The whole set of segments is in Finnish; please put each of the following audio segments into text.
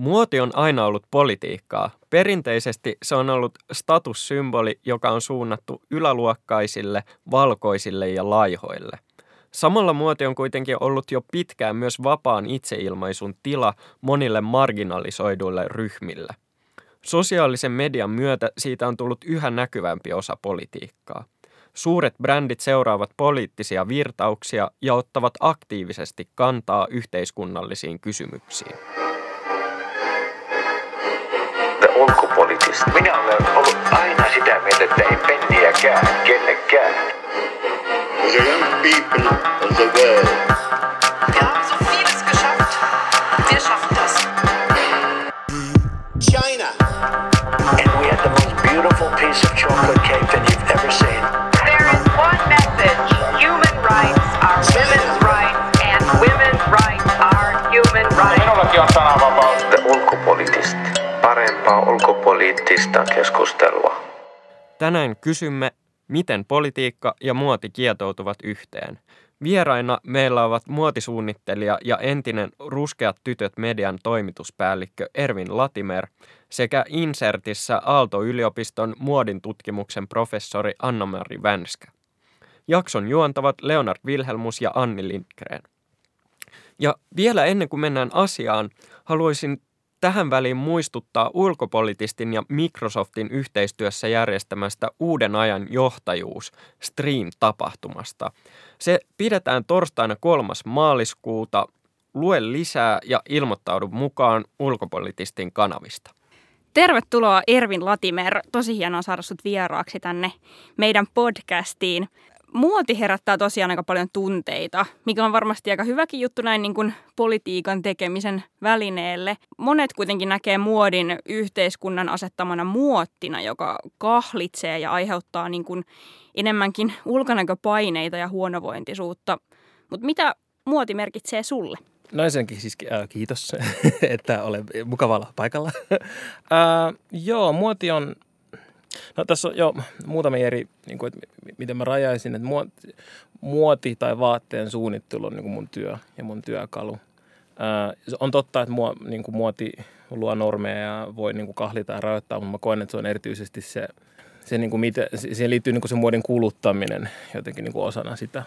Muoti on aina ollut politiikkaa. Perinteisesti se on ollut statussymboli, joka on suunnattu yläluokkaisille, valkoisille ja laihoille. Samalla muoti on kuitenkin ollut jo pitkään myös vapaan itseilmaisun tila monille marginalisoiduille ryhmille. Sosiaalisen median myötä siitä on tullut yhä näkyvämpi osa politiikkaa. Suuret brändit seuraavat poliittisia virtauksia ja ottavat aktiivisesti kantaa yhteiskunnallisiin kysymyksiin. Ulkopoliittista. Minä olen ollut aina sitä mieltä, että ei penniäkään kenellekään. The young people of the world. Parempaa ulkopoliittista keskustelua. Tänään kysymme, miten politiikka ja muoti kietoutuvat yhteen. Vieraina meillä ovat muotisuunnittelija ja entinen Ruskeat tytöt median toimituspäällikkö Ervin Latimer sekä Insertissä Aalto-yliopiston muodin tutkimuksen professori Anna-Mari Vänskä. Jakson juontavat Leonard Wilhelmus ja Anni Lindgren. Ja vielä ennen kuin mennään asiaan, haluaisin tähän väliin muistuttaa ulkopolitistin ja Microsoftin yhteistyössä järjestämästä uuden ajan johtajuus Stream-tapahtumasta. Se pidetään torstaina 3. maaliskuuta. Lue lisää ja ilmoittaudu mukaan ulkopolitistin kanavista. Tervetuloa Ervin Latimer. Tosi hienoa saada sut vieraaksi tänne meidän podcastiin. Muoti herättää tosiaan aika paljon tunteita, mikä on varmasti aika hyväkin juttu näin niin kuin politiikan tekemisen välineelle. Monet kuitenkin näkee muodin yhteiskunnan asettamana muottina, joka kahlitsee ja aiheuttaa niin kuin enemmänkin ulkonäköpaineita ja huonovointisuutta. Mutta mitä muoti merkitsee sulle? No ensinnäkin siis äh, kiitos, että olen mukavalla paikalla. äh, joo, muoti on, no tässä on jo muutamia eri, niin kuin, että miten mä rajaisin, että muoti, tai vaatteen suunnittelu on niin kuin mun työ ja mun työkalu. Äh, on totta, että mua, niin kuin muoti luo normeja ja voi niin kuin kahlita ja rajoittaa, mutta mä koen, että se on erityisesti se – se, niin kuin miten, siihen liittyy niin kuin se muodin kuluttaminen jotenkin niin kuin osana sitä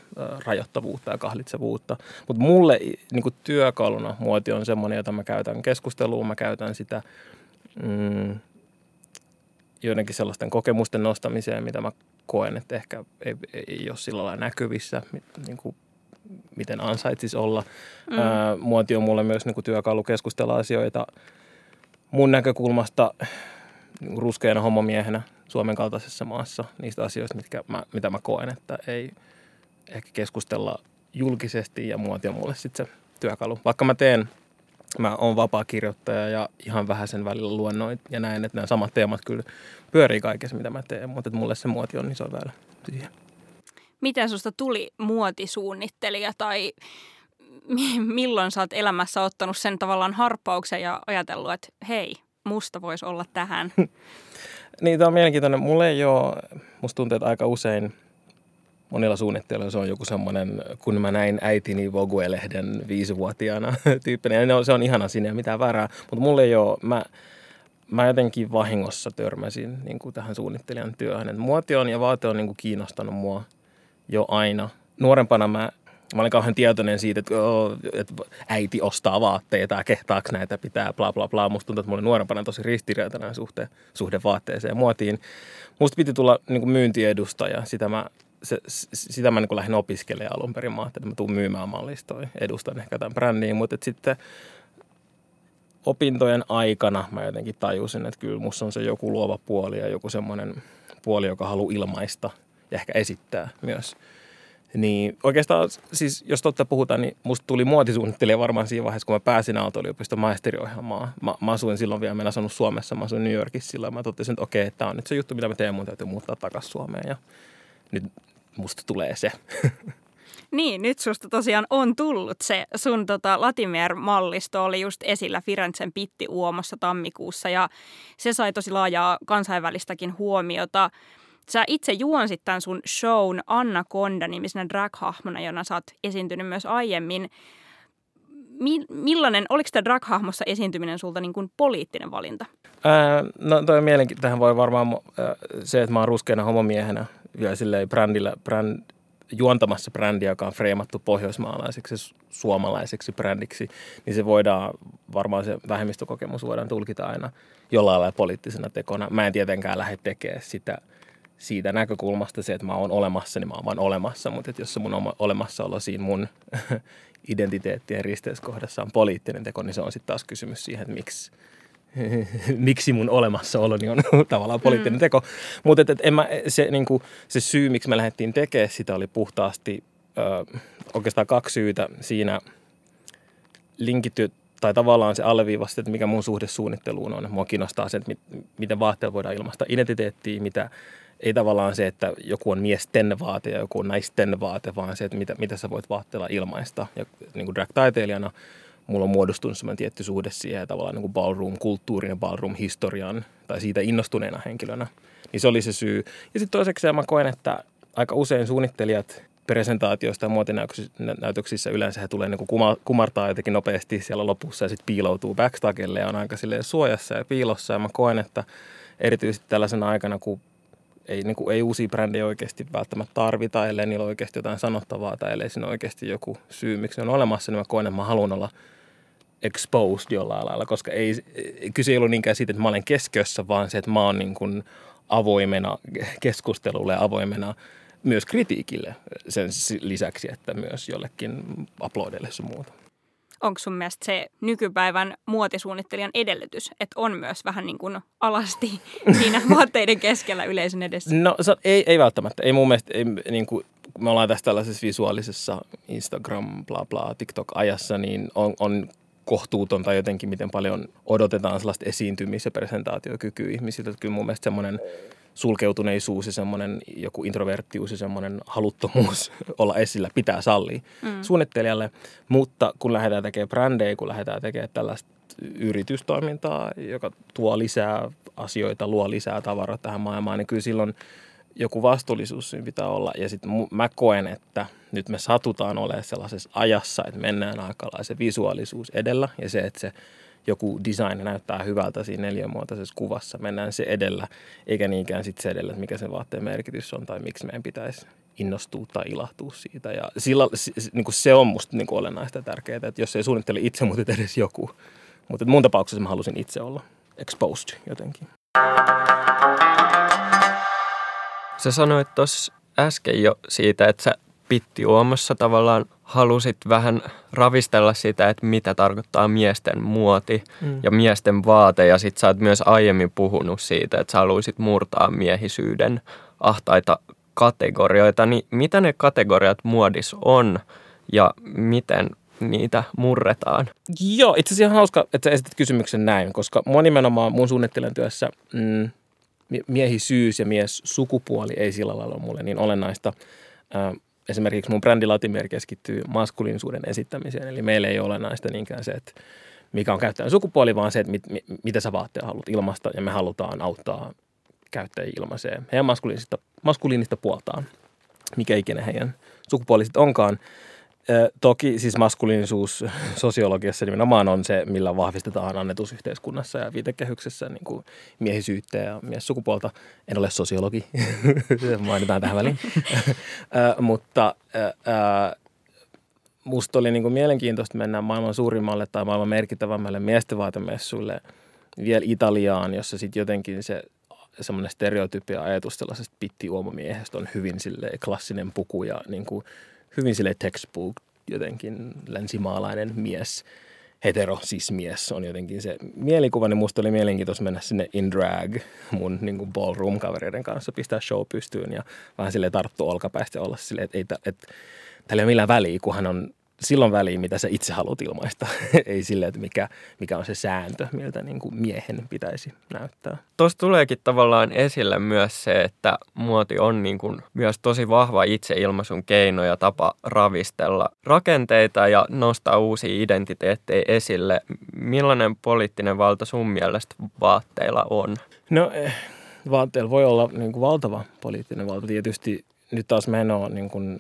rajoittavuutta ja kahlitsevuutta. Mutta mulle niin kuin työkaluna muoti on semmoinen, jota mä käytän keskusteluun, mä käytän sitä mm, joidenkin sellaisten kokemusten nostamiseen, mitä mä koen, että ehkä ei, ei ole sillä lailla näkyvissä, niin kuin miten ansaitsisi olla. Mm. Ää, muoti on mulle myös niin kuin työkalu keskustella asioita mun näkökulmasta niin ruskeana homomiehenä Suomen kaltaisessa maassa niistä asioista, mitkä mä, mitä mä koen, että ei ehkä keskustella julkisesti ja muoti on mulle sitten se työkalu. Vaikka mä teen, mä oon vapaa kirjoittaja ja ihan vähän sen välillä luennoin ja näen, että nämä samat teemat kyllä pyörii kaikessa, mitä mä teen, mutta että mulle se muoti on iso väylä siihen. Miten susta tuli muotisuunnittelija tai milloin sä oot elämässä ottanut sen tavallaan harppauksen ja ajatellut, että hei, musta voisi olla tähän? niin, tämä on mielenkiintoinen. Mulle ei ole, musta tuntuu, että aika usein monilla suunnittelijoilla se on joku semmoinen, kun mä näin äitini Vogue-lehden viisivuotiaana tyyppinen. Ja se on ihana sinne ja mitään väärää. Mutta mulle ei ole, mä, mä jotenkin vahingossa törmäsin niin kuin tähän suunnittelijan työhön. Et muoti on ja vaate on niin kuin kiinnostanut mua jo aina. Nuorempana mä Mä olin kauhean tietoinen siitä, että, oh, että äiti ostaa vaatteita ja kehtaako näitä pitää, bla bla bla. Musta tuntuu, että mä olin nuorempana tosi ristiriitainen suhde, suhde vaatteeseen ja muotiin. Musta piti tulla niin kuin myyntiedustaja. Sitä mä, se, sitä mä niin lähdin opiskelemaan alun perin. Mä että mä tuun myymään mallistoja, edustan ehkä tämän brändiin. Mutta sitten opintojen aikana mä jotenkin tajusin, että kyllä musta on se joku luova puoli ja joku semmoinen puoli, joka haluaa ilmaista ja ehkä esittää myös – niin oikeastaan, siis jos totta puhutaan, niin musta tuli muotisuunnittelija varmaan siinä vaiheessa, kun mä pääsin Aalto-yliopiston maisteriohjelmaan. Mä, mä asuin silloin vielä, mä en asunut Suomessa, mä asuin New Yorkissa silloin. Mä totesin, että okei, okay, tämä on nyt se juttu, mitä mä teen, mun täytyy muuttaa takaisin Suomeen ja nyt musta tulee se. Niin, nyt susta tosiaan on tullut se. Sun tota, Latimer-mallisto oli just esillä Firenzen Pitti Uomossa tammikuussa ja se sai tosi laajaa kansainvälistäkin huomiota. Sä itse juonsit tämän sun shown Anna Konda nimisenä drag-hahmona, jona sä oot esiintynyt myös aiemmin. mi- millainen, oliko tämä drag-hahmossa esiintyminen sulta niin kuin poliittinen valinta? Ää, no toi on mielenkiintoista. Tähän voi varmaan ää, se, että mä oon ruskeana homomiehenä vielä silleen brändillä, bränd, juontamassa brändiä, joka on freimattu pohjoismaalaiseksi, su- suomalaiseksi brändiksi, niin se voidaan, varmaan se vähemmistökokemus voidaan tulkita aina jollain lailla poliittisena tekona. Mä en tietenkään lähde tekemään sitä siitä näkökulmasta se, että mä oon olemassa, niin mä oon vaan olemassa, mutta että jos se mun oma olemassaolo siinä mun identiteettien risteyskohdassa on poliittinen teko, niin se on sitten taas kysymys siihen, että miksi, miksi mun olemassaoloni on tavallaan poliittinen mm. teko. Mutta et, et en mä, se, niinku, se syy, miksi me lähdettiin tekemään sitä, oli puhtaasti ö, oikeastaan kaksi syytä siinä linkitty tai tavallaan se alleviivasti, että mikä mun suhde suunnitteluun on. Mua kiinnostaa se, että mit, miten vaatteella voidaan ilmaista identiteettiä, mitä ei tavallaan se, että joku on miesten vaate ja joku on naisten vaate, vaan se, että mitä, mitä sä voit vaatteella ilmaista. Ja niin kuin drag-taiteilijana mulla on muodostunut semmoinen tietty suhde siihen tavallaan niin ballroom-kulttuurin ja ballroom-historian tai siitä innostuneena henkilönä. Niin se oli se syy. Ja sitten toiseksi mä koen, että aika usein suunnittelijat presentaatioista ja muotinäytöksissä yleensä he tulee niin kumartaa jotenkin nopeasti siellä lopussa ja sitten piiloutuu backstagelle ja on aika suojassa ja piilossa. Ja mä koen, että erityisesti tällaisena aikana, kun ei, niin kuin, ei uusia brändejä oikeasti välttämättä tarvita, ellei niillä oikeasti jotain sanottavaa tai ellei siinä oikeasti joku syy, miksi ne on olemassa, niin mä koen, että mä haluan olla exposed jollain lailla, koska ei, kyse ei ollut niinkään siitä, että mä olen keskiössä, vaan se, että mä oon niin kuin avoimena keskustelulle ja avoimena myös kritiikille sen lisäksi, että myös jollekin uploadille sun muuta onko sun mielestä se nykypäivän muotisuunnittelijan edellytys, että on myös vähän niin kuin alasti siinä vaatteiden keskellä yleisön edessä? No se, ei, ei välttämättä. Ei mun mielestä, ei, niin kuin, me ollaan tässä tällaisessa visuaalisessa Instagram, bla bla, TikTok-ajassa, niin on, on kohtuutonta jotenkin, miten paljon odotetaan sellaista esiintymis- ja presentaatiokykyä ihmisiltä. Että kyllä mun mielestä semmoinen sulkeutuneisuus ja semmoinen joku introverttius ja semmoinen haluttomuus olla esillä pitää sallia mm. suunnittelijalle. Mutta kun lähdetään tekemään brändejä, kun lähdetään tekemään tällaista yritystoimintaa, joka tuo lisää asioita, luo lisää tavaraa tähän maailmaan, niin kyllä silloin joku vastuullisuus siinä pitää olla. Ja sitten mä koen, että nyt me satutaan olemaan sellaisessa ajassa, että mennään aikalaisen visuaalisuus edellä ja se, että se joku design näyttää hyvältä siinä neljänmuotoisessa kuvassa. Mennään se edellä, eikä niinkään sit se edellä, että mikä sen vaatteen merkitys on tai miksi meidän pitäisi innostua tai ilahtua siitä. Ja sillä, niin kuin se on musta niin kuin olennaista tärkeää, että jos ei suunnittele itse, mutta edes joku. Mutta mun tapauksessa mä halusin itse olla exposed jotenkin. Sä sanoit tuossa äsken jo siitä, että sä pittiuomassa tavallaan halusit vähän ravistella sitä, että mitä tarkoittaa miesten muoti mm. ja miesten vaate. Ja sit sä oot myös aiemmin puhunut siitä, että sä haluaisit murtaa miehisyyden ahtaita kategorioita. Niin mitä ne kategoriat muodis on ja miten niitä murretaan? Joo, itse asiassa hauska, että sä esitit kysymyksen näin, koska mua nimenomaan mun suunnittelen työssä mm, miehisyys ja mies sukupuoli ei sillä lailla ole mulle niin olennaista esimerkiksi mun brändi Latimer keskittyy maskuliinisuuden esittämiseen. Eli meillä ei ole olennaista niinkään se, että mikä on käyttäjän sukupuoli, vaan se, että mit, mit, mitä sä vaatteja haluat ilmasta. Ja me halutaan auttaa käyttäjiä ilmaiseen heidän maskuliinista, maskuliinista puoltaan, mikä ikinä heidän sukupuoliset onkaan. Toki siis maskuliinisuus sosiologiassa nimenomaan on se, millä vahvistetaan annetusyhteiskunnassa ja viitekehyksessä niin kuin miehisyyttä ja miessukupuolta. En ole sosiologi, mainitaan tähän väliin. mutta musta oli niin kuin mielenkiintoista mennä maailman suurimmalle tai maailman merkittävämmälle miesten vaatemessuille vielä Italiaan, jossa sitten jotenkin se semmoinen stereotypia ajatus tällaisesta pitti-uomamiehestä on hyvin klassinen puku ja niin kuin – hyvin sille textbook jotenkin länsimaalainen mies, hetero siis mies on jotenkin se mielikuva, niin musta oli mielenkiintoista mennä sinne in drag mun niin kuin ballroom-kavereiden kanssa, pistää show pystyyn ja vähän sille tarttua olkapäistä olla silleen, että, että, että tällä ei ole millään väliä, kun hän on silloin väliin, mitä sä itse haluat ilmaista. Ei sille, että mikä, mikä on se sääntö, miltä niin kuin miehen pitäisi näyttää. Tuossa tuleekin tavallaan esille myös se, että muoti on niin kuin myös tosi vahva itseilmaisun keino ja tapa ravistella rakenteita ja nostaa uusia identiteettejä esille. Millainen poliittinen valta sun mielestä vaatteilla on? No eh, vaatteilla voi olla niin kuin valtava poliittinen valta. Tietysti nyt taas menoa niin kuin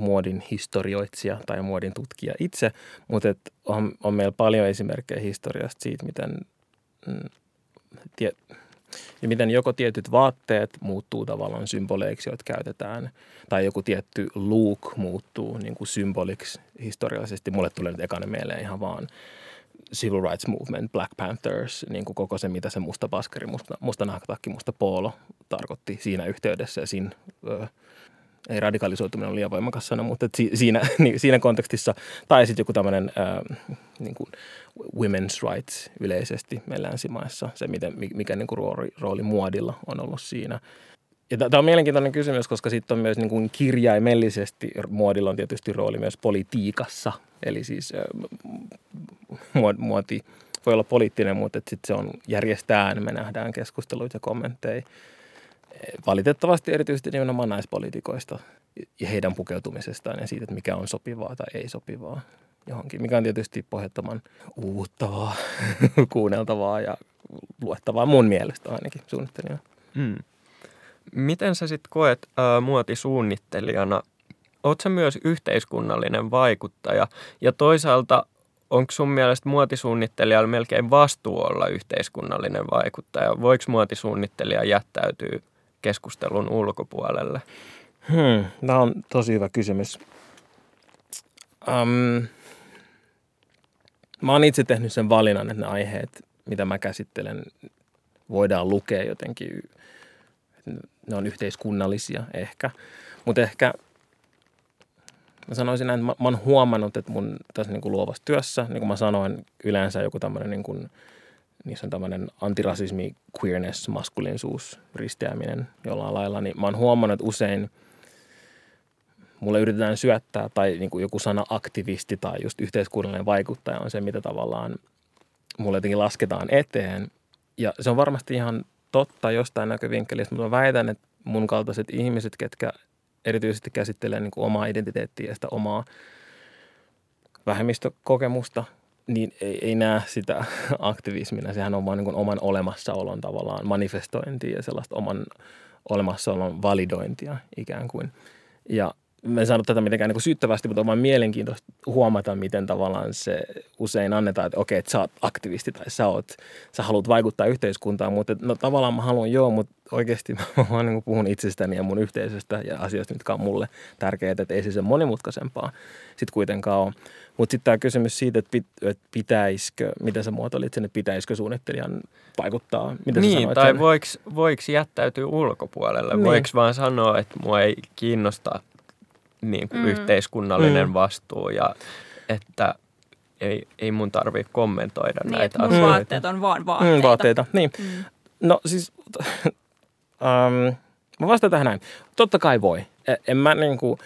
muodin historioitsija tai muodin tutkija itse, mutta et on, on meillä paljon esimerkkejä historiasta siitä, miten, mm, tie, ja miten joko tietyt vaatteet muuttuu tavallaan symboleiksi, joita käytetään, tai joku tietty look muuttuu niin kuin symboliksi historiallisesti. Mulle tulee nyt ekana mieleen ihan vaan Civil Rights Movement, Black Panthers, niin kuin koko se, mitä se musta paskari, musta, musta nahkatakki, musta poolo tarkoitti siinä yhteydessä ja siinä, ö, ei radikalisoituminen ole liian voimakas sana, mutta si, siinä, niin, siinä kontekstissa, tai sitten joku tämmöinen niin kuin women's rights yleisesti meillä länsimaissa, se miten, mikä niin kuin rooli, rooli muodilla on ollut siinä. Ja tämä on mielenkiintoinen kysymys, koska sitten on myös niin kuin kirjaimellisesti muodilla on tietysti rooli myös politiikassa. Eli siis muoti voi olla poliittinen, mutta sitten se on järjestään, me nähdään keskusteluita ja kommentteja. Valitettavasti erityisesti nimenomaan naispoliitikoista ja heidän pukeutumisestaan ja siitä, että mikä on sopivaa tai ei sopivaa johonkin, mikä on tietysti pohjattoman uuttavaa, kuunneltavaa ja luettavaa mun mielestä ainakin suunnittelijana. Mm. Miten sä sitten koet ää, muotisuunnittelijana? Oot sä myös yhteiskunnallinen vaikuttaja ja toisaalta onko sun mielestä muotisuunnittelijalla melkein vastuu olla yhteiskunnallinen vaikuttaja? Voiko muotisuunnittelija jättäytyä keskustelun ulkopuolelle? Hmm, tämä on tosi hyvä kysymys. Um, mä oon itse tehnyt sen valinnan, että ne aiheet, mitä mä käsittelen, voidaan lukea jotenkin. Ne on yhteiskunnallisia ehkä. Mutta ehkä mä sanoisin näin, että mä, mä oon huomannut, että mun tässä niin kuin luovassa työssä, niin kuin mä sanoin, yleensä joku tämmöinen niin niissä on tämmöinen antirasismi, queerness, maskuliinisuus, risteäminen jollain lailla, niin mä oon huomannut, että usein mulle yritetään syöttää, tai niin kuin joku sana aktivisti tai just yhteiskunnallinen vaikuttaja on se, mitä tavallaan mulle jotenkin lasketaan eteen. Ja se on varmasti ihan totta jostain näkövinkkelistä, mutta mä väitän, että mun kaltaiset ihmiset, ketkä erityisesti käsittelee niin kuin omaa identiteettiä ja sitä omaa vähemmistökokemusta, niin ei, ei näe sitä aktivismina. Sehän on vaan niin oman olemassaolon tavallaan manifestointia ja sellaista oman olemassaolon validointia ikään kuin. Ja mä en saanut tätä mitenkään niin syyttävästi, mutta on vaan mielenkiintoista huomata, miten tavallaan se usein annetaan, että okei, että sä oot aktivisti tai sä, oot, sä haluat vaikuttaa yhteiskuntaan, mutta no tavallaan mä haluan joo, mutta oikeasti mä vaan niin puhun itsestäni ja mun yhteisöstä ja asioista, mitkä on mulle tärkeitä, että ei se sen monimutkaisempaa sitten kuitenkaan ole. Mutta sitten tämä kysymys siitä, että, pit, että pitäisikö, miten sä muotoilit sen, että pitäisikö suunnittelijan vaikuttaa? Mitä niin, tai voiko, voiko jättäytyä ulkopuolelle? Niin. Voiko vaan sanoa, että mua ei kiinnosta niin kuin mm. yhteiskunnallinen mm. vastuu ja että ei, ei mun tarvitse kommentoida niin, näitä mun asioita. vaatteet on vaan vaatteita. Mm, vaatteita, niin. Mm. No siis, um, mä vastaan tähän näin. Totta kai voi. E, en mä niin kuin,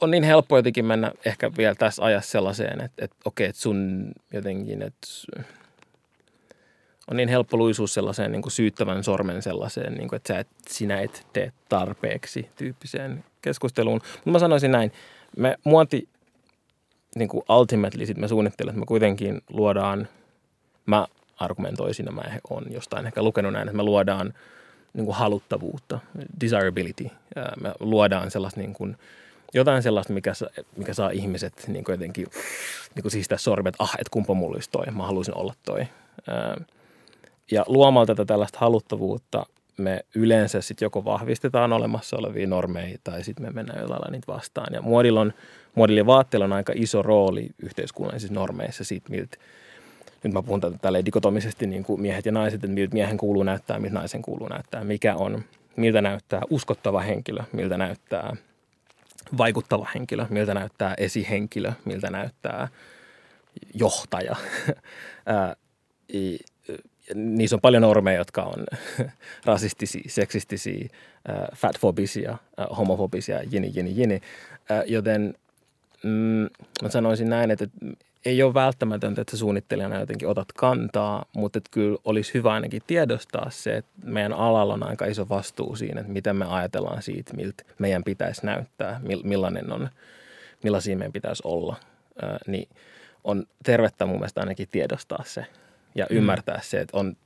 on niin helppo jotenkin mennä ehkä vielä tässä ajassa sellaiseen, että, että okei, että sun jotenkin, että on niin helppo luisua sellaiseen niin kuin syyttävän sormen sellaiseen, niin kuin, että sä et, sinä et tee tarpeeksi tyyppiseen keskusteluun. Mutta mä sanoisin näin, me muoti niin kuin ultimately sit me suunnittelen, että me kuitenkin luodaan, mä argumentoisin mä on jostain ehkä lukenut näin, että me luodaan niin kuin haluttavuutta, desirability. Me luodaan sellaista niin kuin, jotain sellaista, mikä, mikä saa ihmiset niin kuin jotenkin niin kuin siistää sormet, ah, että kumpa mulla olisi toi, mä haluaisin olla toi. Ja luomalla tätä tällaista haluttavuutta me yleensä sitten joko vahvistetaan olemassa olevia normeja tai sitten me mennään jollain lailla niitä vastaan. Ja muodilla, on, muodilla ja vaatteilla on aika iso rooli yhteiskunnallisissa normeissa siitä, miltä nyt mä puhun tälle dikotomisesti niin kuin miehet ja naiset, että miltä miehen kuuluu näyttää, miltä naisen kuuluu näyttää, mikä on, miltä näyttää uskottava henkilö, miltä näyttää vaikuttava henkilö, miltä näyttää esihenkilö, miltä näyttää johtaja. niissä on paljon normeja, jotka on rasistisia, seksistisiä, fatfobisia, homofobisia, jini, jini, jini. Joten mm, mä sanoisin näin, että ei ole välttämätöntä, että suunnittelijana jotenkin otat kantaa, mutta että kyllä olisi hyvä ainakin tiedostaa se, että meidän alalla on aika iso vastuu siinä, että miten me ajatellaan siitä, miltä meidän pitäisi näyttää, millainen on, millaisia meidän pitäisi olla. Niin on tervettä mun mielestä ainakin tiedostaa se ja mm. ymmärtää se, että on,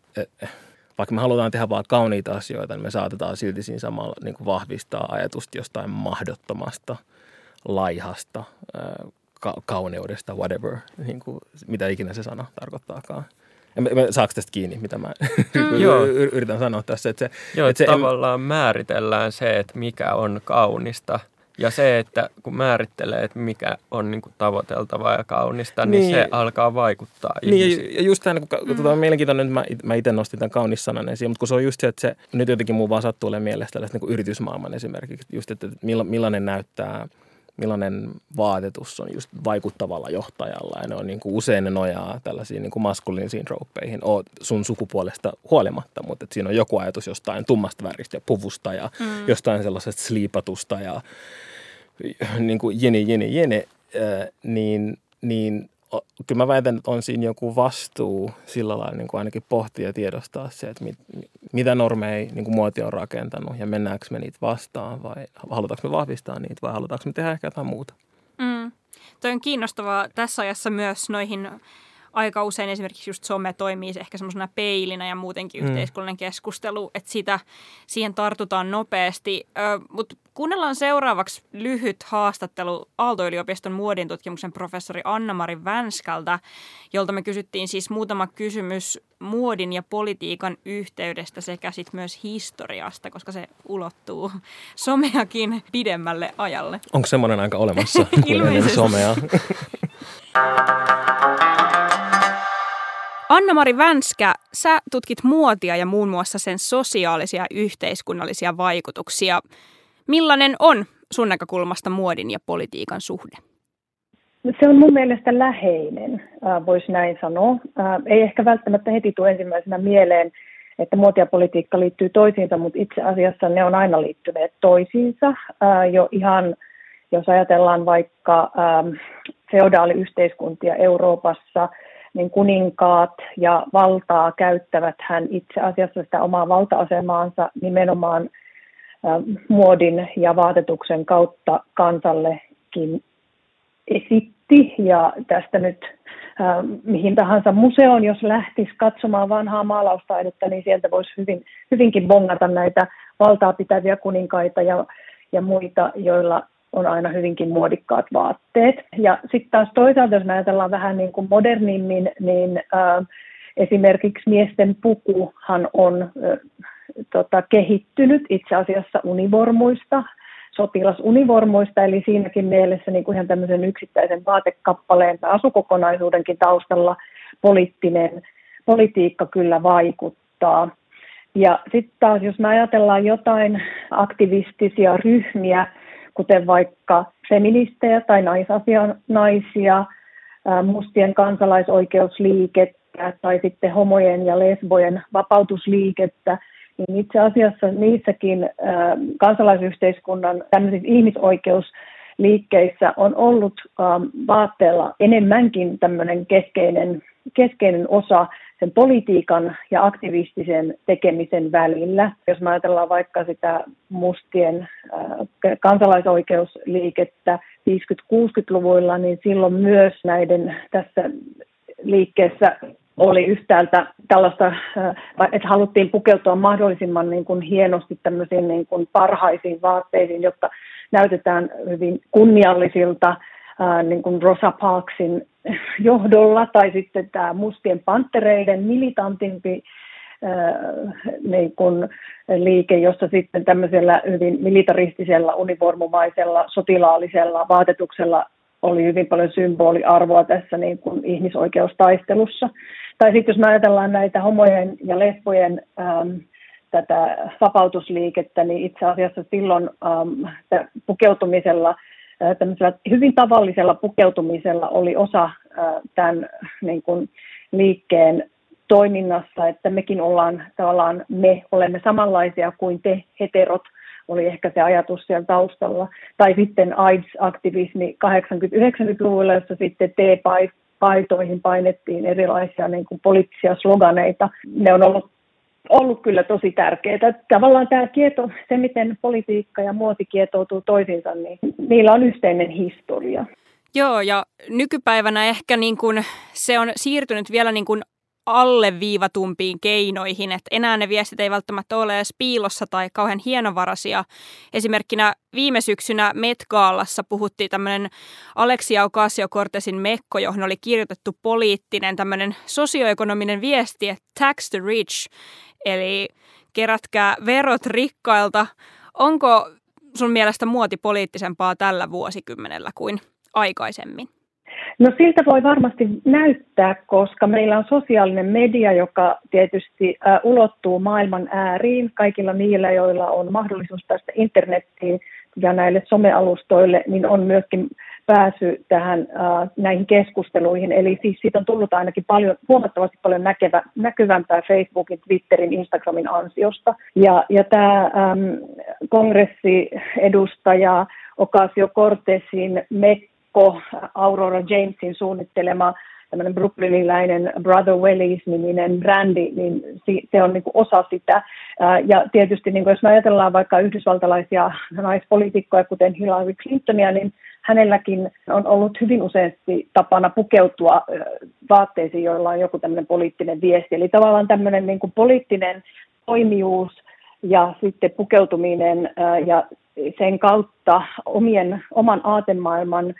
vaikka me halutaan tehdä vaan kauniita asioita, niin me saatetaan silti siinä samalla niin kuin vahvistaa ajatusta jostain mahdottomasta, laihasta, ää, ka- kauneudesta, whatever, niin kuin, mitä ikinä se sana tarkoittaakaan. Saako tästä kiinni, mitä mä Joo. yritän sanoa tässä? Että se, Joo, että se, tavallaan määritellään se, että mikä on kaunista. Ja se, että kun määrittelee, että mikä on niin kuin tavoiteltavaa ja kaunista, niin, Niin. se alkaa vaikuttaa Niin, ihmisiin. ja, ja just tämä, kun mm. tota, mielenkiintoinen, että mä, mä itse nostin tämän kaunis sanan esiin, mutta kun se on just se, että se, nyt jotenkin muu vaan sattuu olemaan mielessä tällaista niin yritysmaailman esimerkiksi, just, että milla- millainen näyttää, millainen vaatetus on just vaikuttavalla johtajalla, ja ne on niin kuin usein ne nojaa tällaisiin niin kuin maskuliinisiin tropeihin, oot sun sukupuolesta huolimatta, mutta siinä on joku ajatus jostain tummasta väristä ja puvusta ja mm. jostain sellaisesta sliipatusta ja niin kuin jene, jene, jene, ää, niin, niin kyllä mä väitän, että on siinä joku vastuu sillä lailla niin kuin ainakin pohtia ja tiedostaa se, että mit, mitä normeja niin kuin muoti on rakentanut ja mennäänkö me niitä vastaan vai halutaanko me vahvistaa niitä vai halutaanko me tehdä ehkä jotain muuta. Mm. Toi on kiinnostavaa tässä ajassa myös noihin aika usein esimerkiksi just some toimii ehkä semmoisena peilinä ja muutenkin Mm. yhteiskunnallinen keskustelu, että sitä, siihen tartutaan nopeasti. Mutta kuunnellaan seuraavaksi lyhyt haastattelu Aalto-yliopiston muodin tutkimuksen professori Anna-Mari Vänskältä, jolta me kysyttiin siis muutama kysymys muodin ja politiikan yhteydestä sekä sit myös historiasta, koska se ulottuu someakin pidemmälle ajalle. Onko semmoinen aika olemassa kuin ennen Ilmeisesti. somea? Anna-Mari Vänskä, sä tutkit muotia ja muun muassa sen sosiaalisia ja yhteiskunnallisia vaikutuksia. Millainen on sun näkökulmasta muodin ja politiikan suhde? Se on mun mielestä läheinen, voisi näin sanoa. Ää, Ei ehkä välttämättä heti tule ensimmäisenä mieleen, että muoti ja politiikka liittyy toisiinsa, mutta itse asiassa ne on aina liittyneet toisiinsa. Ää, Jo ihan, jos ajatellaan vaikka äm, feodaaliyhteiskuntia Euroopassa, niin kuninkaat ja valtaa käyttävät hän itse asiassa sitä omaa valta-asemaansa nimenomaan muodin ja vaatetuksen kautta kansallekin esitti ja tästä nyt mihin tahansa museoon, jos lähtisi katsomaan vanhaa maalaustaidetta, niin sieltä voisi hyvin, hyvinkin bongata näitä valtaa pitäviä kuninkaita ja, ja muita, joilla on aina hyvinkin muodikkaat vaatteet. Ja sitten taas toisaalta, jos ajatellaan vähän niin kuin modernimmin, niin äh, esimerkiksi miesten pukuhan on äh, tota, kehittynyt itse asiassa univormuista, sotilasunivormuista, eli siinäkin mielessä niin kuin ihan tämmöisen yksittäisen vaatekappaleen tai asukokonaisuudenkin taustalla poliittinen politiikka kyllä vaikuttaa. Ja sitten taas, jos me ajatellaan jotain aktivistisia ryhmiä, kuten vaikka feministejä tai naisasianaisia, ää, mustien kansalaisoikeusliikettä tai sitten homojen ja lesbojen vapautusliikettä, niin itse asiassa niissäkin ää, kansalaisyhteiskunnan tämmöisissä ihmisoikeusliikkeissä on ollut ähm, vaatteella enemmänkin tämmöinen keskeinen, keskeinen osa sen politiikan ja aktivistisen tekemisen välillä. Jos me ajatellaan vaikka sitä mustien äh, kansalaisoikeusliikettä 50-60-luvuilla, niin silloin myös näiden tässä liikkeessä oli yhtäältä tällaista, että haluttiin pukeutua mahdollisimman niin kuin hienosti tämmöisiin niin kuin parhaisiin vaatteisiin, jotta näytetään hyvin kunniallisilta niin kuin Rosa Parksin johdolla, tai sitten tämä mustien panttereiden militantimpi niin kuin liike, jossa sitten tämmöisellä hyvin militaristisella, univormumaisella, sotilaallisella vaatetuksella oli hyvin paljon symboliarvoa tässä niin kuin ihmisoikeustaistelussa. Tai sitten jos me ajatellaan näitä homojen ja lesbojen ähm, tätä vapautusliikettä, niin itse asiassa silloin tä- pukeutumisella, äh, tämmöisellä hyvin tavallisella pukeutumisella oli osa äh, tämän niin kuin, liikkeen toiminnassa, että mekin ollaan tavallaan, me olemme samanlaisia kuin te heterot, oli ehkä se ajatus siellä taustalla. Tai sitten AIDS-aktivismi 80-90-luvulla, jossa sitten T-paitoihin painettiin erilaisia niin kuin poliittisia sloganeita. Ne on ollut ollut kyllä tosi tärkeää. Tavallaan tämä kieto, se miten politiikka ja muoti kietoutuu toisiinsa, niin niillä on yhteinen historia. Joo, ja nykypäivänä ehkä niin kuin se on siirtynyt vielä niin kuin alleviivatumpiin keinoihin, että enää ne viestit ei välttämättä ole edes piilossa tai kauhean hienovaraisia. Esimerkkinä viime syksynä Met-gaalassa puhuttiin tämmöinen Alexia Ocasio-Cortezin mekko, johon oli kirjoitettu poliittinen tämmöinen sosioekonominen viesti, että tax the rich, eli kerätkää verot rikkailta. Onko sun mielestä muoti poliittisempaa tällä vuosikymmenellä kuin aikaisemmin? No siltä voi varmasti näyttää, koska meillä on sosiaalinen media, joka tietysti ulottuu maailman ääriin kaikilla niillä, joilla on mahdollisuus päästä internettiin ja näille somealustoille, niin on myöskin pääsy tähän äh, näihin keskusteluihin. Eli siis siitä on tullut ainakin paljon, huomattavasti paljon näkevä, näkyvämpää Facebookin, Twitterin, Instagramin ansiosta. Ja, ja tämä ähm, kongressiedustaja Ocasio Cortezin Mekko Aurora Jamesin suunnittelema tämmöinen brooklyniläinen Brother Wellies-niminen brändi, niin se on niin kuin osa sitä. Ja tietysti niin kuin jos me ajatellaan vaikka yhdysvaltalaisia naispoliitikkoja, kuten Hillary Clintonia, niin hänelläkin on ollut hyvin useasti tapana pukeutua vaatteisiin, joilla on joku tämmöinen poliittinen viesti. Eli tavallaan tämmöinen niin kuin poliittinen toimijuus ja sitten pukeutuminen ja sen kautta omien, oman aatemaailman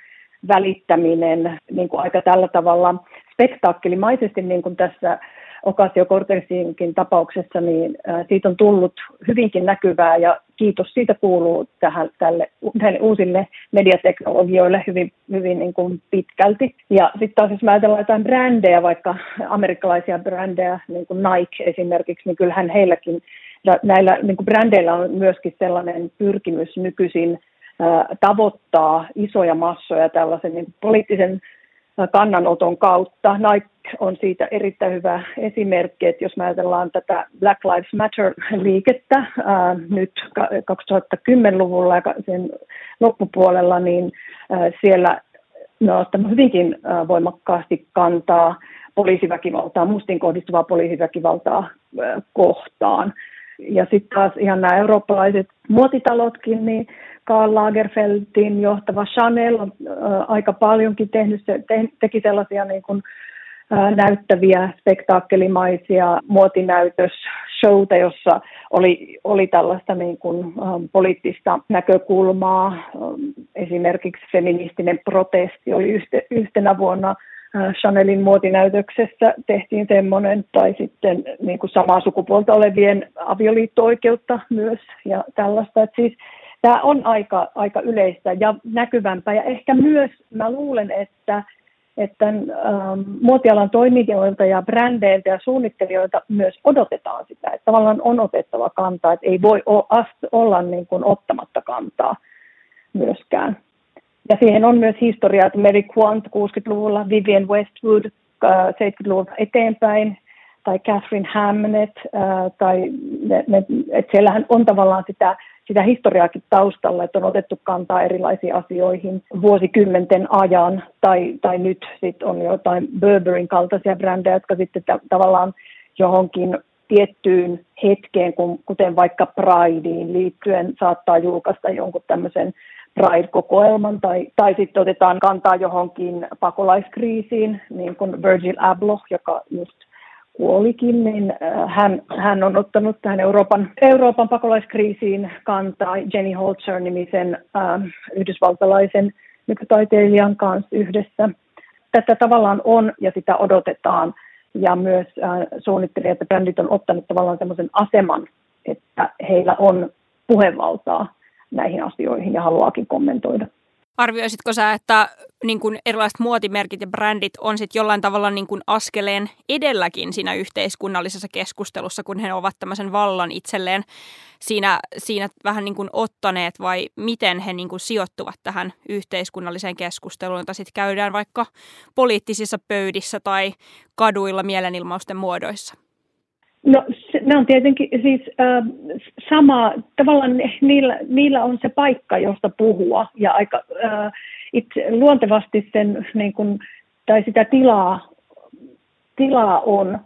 välittäminen niin kuin aika tällä tavalla spektaakkelimaisesti, niin kuin tässä Ocasio Cortezinkin tapauksessa, niin siitä on tullut hyvinkin näkyvää ja kiitos siitä kuuluu tähän, tälle, tälle uusille mediateknologioille hyvin, hyvin niin kuin pitkälti. Ja sitten taas jos mä ajatellaan jotain brändejä, vaikka amerikkalaisia brändejä, niin kuin Nike esimerkiksi, niin kyllähän heilläkin näillä niin kuin brändeillä on myöskin sellainen pyrkimys nykyisin tavoittaa isoja massoja tällaisen niin poliittisen kannanoton kautta. Nike on siitä erittäin hyvä esimerkki, että jos ajatellaan tätä Black Lives Matter-liikettä ää, nyt 2010-luvulla ja sen loppupuolella, niin ää, siellä ne on hyvinkin ää, voimakkaasti kantaa poliisiväkivaltaa, mustin kohdistuvaa poliisiväkivaltaa kohtaan. Ja sitten taas ihan nämä eurooppalaiset muotitalotkin, niin Karl Lagerfeldin johtava Chanel on aika paljonkin tehnyt, te, teki sellaisia niin kuin, näyttäviä, spektaakkelimaisia muotinäytösshowta, jossa oli, oli tällaista niin kuin, poliittista näkökulmaa. Esimerkiksi feministinen protesti oli yhte, yhtenä vuonna Chanelin muotinäytöksessä tehtiin semmoinen, tai sitten niin kuin samaa sukupuolta olevien avioliitto-oikeutta myös ja tällaista. Että siis tämä on aika, aika yleistä ja näkyvämpää. Ja ehkä myös mä luulen, että, että ähm, muotialan toimijoilta ja brändeiltä ja suunnittelijoilta myös odotetaan sitä, että tavallaan on otettava kantaa, että ei voi olla niin kuin ottamatta kantaa myöskään. Ja siihen on myös historiaa, että Mary Quant 60-luvulla, Vivian Westwood äh, 70-luvulta eteenpäin, tai Catherine Hamnet, äh, tai ne, ne, että siellähän on tavallaan sitä sitä historiaakin taustalla, että on otettu kantaa erilaisiin asioihin vuosikymmenten ajan, tai, tai nyt sitten on jotain Burberryn kaltaisia brändejä, jotka sitten tavallaan johonkin tiettyyn hetkeen, kuten vaikka Prideen liittyen, saattaa julkaista jonkun tämmöisen Pride-kokoelman, tai, tai sitten otetaan kantaa johonkin pakolaiskriisiin, niin kuin Virgil Abloh, joka just kuolikin, niin äh, hän, hän on ottanut tähän Euroopan, Euroopan pakolaiskriisiin kantaa Jenny Holzer-nimisen äh, yhdysvaltalaisen nykytaiteilijan kanssa yhdessä. Tätä tavallaan on ja sitä odotetaan ja myös äh, suunnittelijat ja brändit on ottanut tavallaan sellaisen aseman, että heillä on puhevaltaa näihin asioihin ja haluaakin kommentoida. Arvioisitko sä, että niin kuin erilaiset muotimerkit ja brändit on sitten jollain tavalla niin kuin askeleen edelläkin siinä yhteiskunnallisessa keskustelussa, kun he ovat tämmöisen vallan itselleen siinä, siinä vähän niin kuin ottaneet vai miten he niin kuin sijoittuvat tähän yhteiskunnalliseen keskusteluun, jota sitten käydään vaikka poliittisissa pöydissä tai kaduilla mielenilmausten muodoissa? No ne on tietenkin siis äh, sama, tavallaan niillä, niillä on se paikka, josta puhua ja aika äh, itse, luontevasti sen niin kun, tai sitä tilaa, tilaa on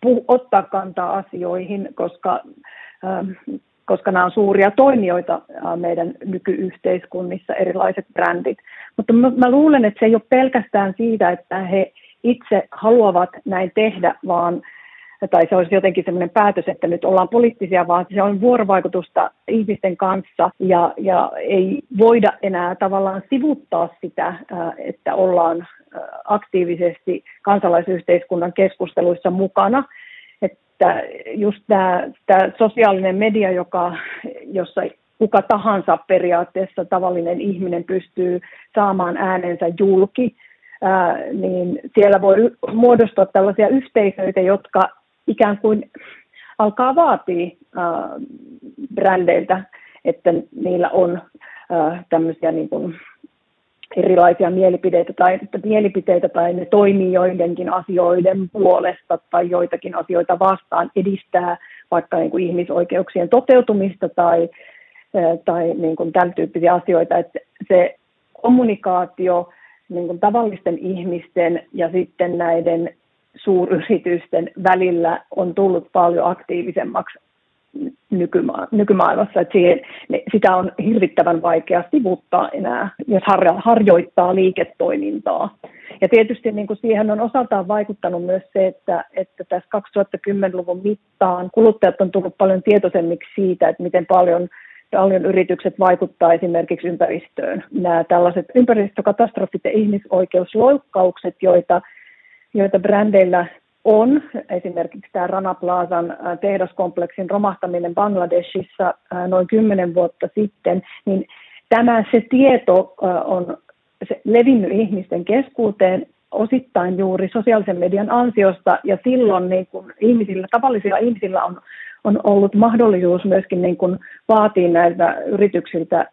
puh, ottaa kantaa asioihin, koska, äh, koska nämä on suuria toimijoita äh, meidän nykyyhteiskunnissa, erilaiset brändit. Mutta mä, mä luulen, että se ei ole pelkästään siitä, että he itse haluavat näin tehdä, vaan tai se olisi jotenkin sellainen päätös, että nyt ollaan poliittisia, vaan se on vuorovaikutusta ihmisten kanssa ja, ja ei voida enää tavallaan sivuttaa sitä, että ollaan aktiivisesti kansalaisyhteiskunnan keskusteluissa mukana. Että just tämä, tämä sosiaalinen media, joka, jossa kuka tahansa periaatteessa tavallinen ihminen pystyy saamaan äänensä julki, ää, niin siellä voi muodostua tällaisia yhteisöitä, jotka ikään kuin alkaa vaatia ää, brändeiltä, että niillä on ää, tämmöisiä niin kuin erilaisia mielipiteitä tai, mielipiteitä tai ne toimii joidenkin asioiden puolesta tai joitakin asioita vastaan, edistää vaikka niin kuin ihmisoikeuksien toteutumista tai, tai niin kuin tämän tyyppisiä asioita, että se kommunikaatio niin kuin tavallisten ihmisten ja sitten näiden suuryritysten välillä on tullut paljon aktiivisemmaksi nykyma- nykymaailmassa, että siihen, sitä on hirvittävän vaikea sivuttaa enää, jos har- harjoittaa liiketoimintaa. Ja tietysti niin kuin siihen on osaltaan vaikuttanut myös se, että, että tässä 2010-luvun mittaan kuluttajat on tullut paljon tietoisemmiksi siitä, että miten paljon paljon yritykset vaikuttaa esimerkiksi ympäristöön. Nämä tällaiset ympäristökatastrofit ja ihmisoikeusloukkaukset, joita, joita brändeillä on. Esimerkiksi tämä Rana Plazan tehdaskompleksin romahtaminen Bangladeshissa noin kymmenen vuotta sitten, niin tämä se tieto on se levinnyt ihmisten keskuuteen osittain juuri sosiaalisen median ansiosta. Ja silloin niin kuin ihmisillä, tavallisilla ihmisillä on, on ollut mahdollisuus myöskin niin kuin vaatia näiltä yrityksiltä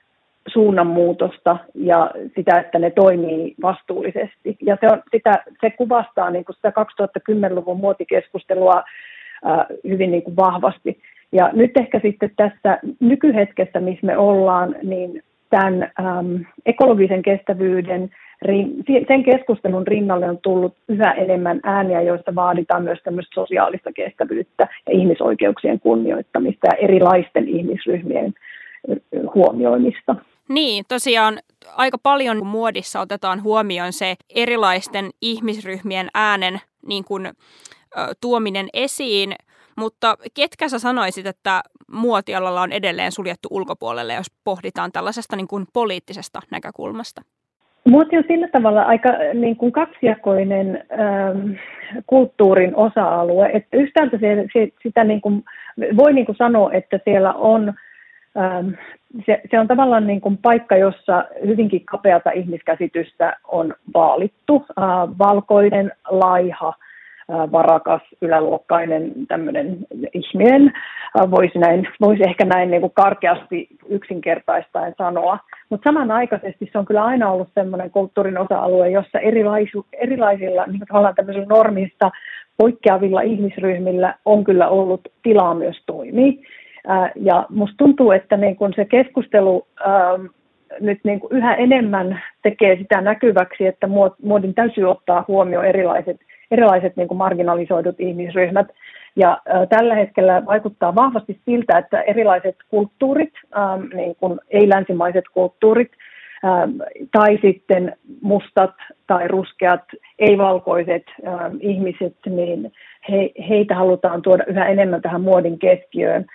suunnanmuutosta ja sitä, että ne toimii vastuullisesti. Ja se, on, sitä, se kuvastaa niin kuin sitä 2010-luvun muotikeskustelua ää, hyvin niin kuin vahvasti. Ja nyt ehkä sitten tässä nykyhetkessä, missä me ollaan, niin tämän äm, ekologisen kestävyyden, sen keskustelun rinnalle on tullut yhä enemmän ääniä, joista vaaditaan myös tämmöistä sosiaalista kestävyyttä ja ihmisoikeuksien kunnioittamista ja erilaisten ihmisryhmien huomioimista. Niin, tosiaan aika paljon muodissa otetaan huomioon se erilaisten ihmisryhmien äänen niin kuin, ö, tuominen esiin, mutta ketkä sä sanoisit, että muotialalla on edelleen suljettu ulkopuolelle, jos pohditaan tällaisesta niin kuin poliittisesta näkökulmasta? Muoti on sillä tavalla aika niin kuin kaksijakoinen ähm, kulttuurin osa-alue, että yhtäältä se, se, sitä niin kuin, voi niin kuin sanoa, että siellä on se, se on tavallaan niin kuin paikka, jossa hyvinkin kapeata ihmiskäsitystä on vaalittu. Valkoinen, laiha, varakas, yläluokkainen tämmöinen ihminen, voisi, näin, voisi ehkä näin niin kuin karkeasti yksinkertaistaen sanoa. Mutta samanaikaisesti se on kyllä aina ollut semmoinen kulttuurin osa-alue, jossa erilaisu, erilaisilla niin tämmöisillä normista poikkeavilla ihmisryhmillä on kyllä ollut tilaa myös toimia. Ja musta tuntuu, että niin kun se keskustelu ää, nyt niin kuin yhä enemmän tekee sitä näkyväksi, että muodin täytyy ottaa huomioon erilaiset, erilaiset niin kuin marginalisoidut ihmisryhmät. Ja ää, tällä hetkellä vaikuttaa vahvasti siltä, että erilaiset kulttuurit, ää, niin kuin ei-länsimaiset kulttuurit, ää, tai sitten mustat tai ruskeat, ei-valkoiset ihmiset, niin he, heitä halutaan tuoda yhä enemmän tähän muodin keskiöön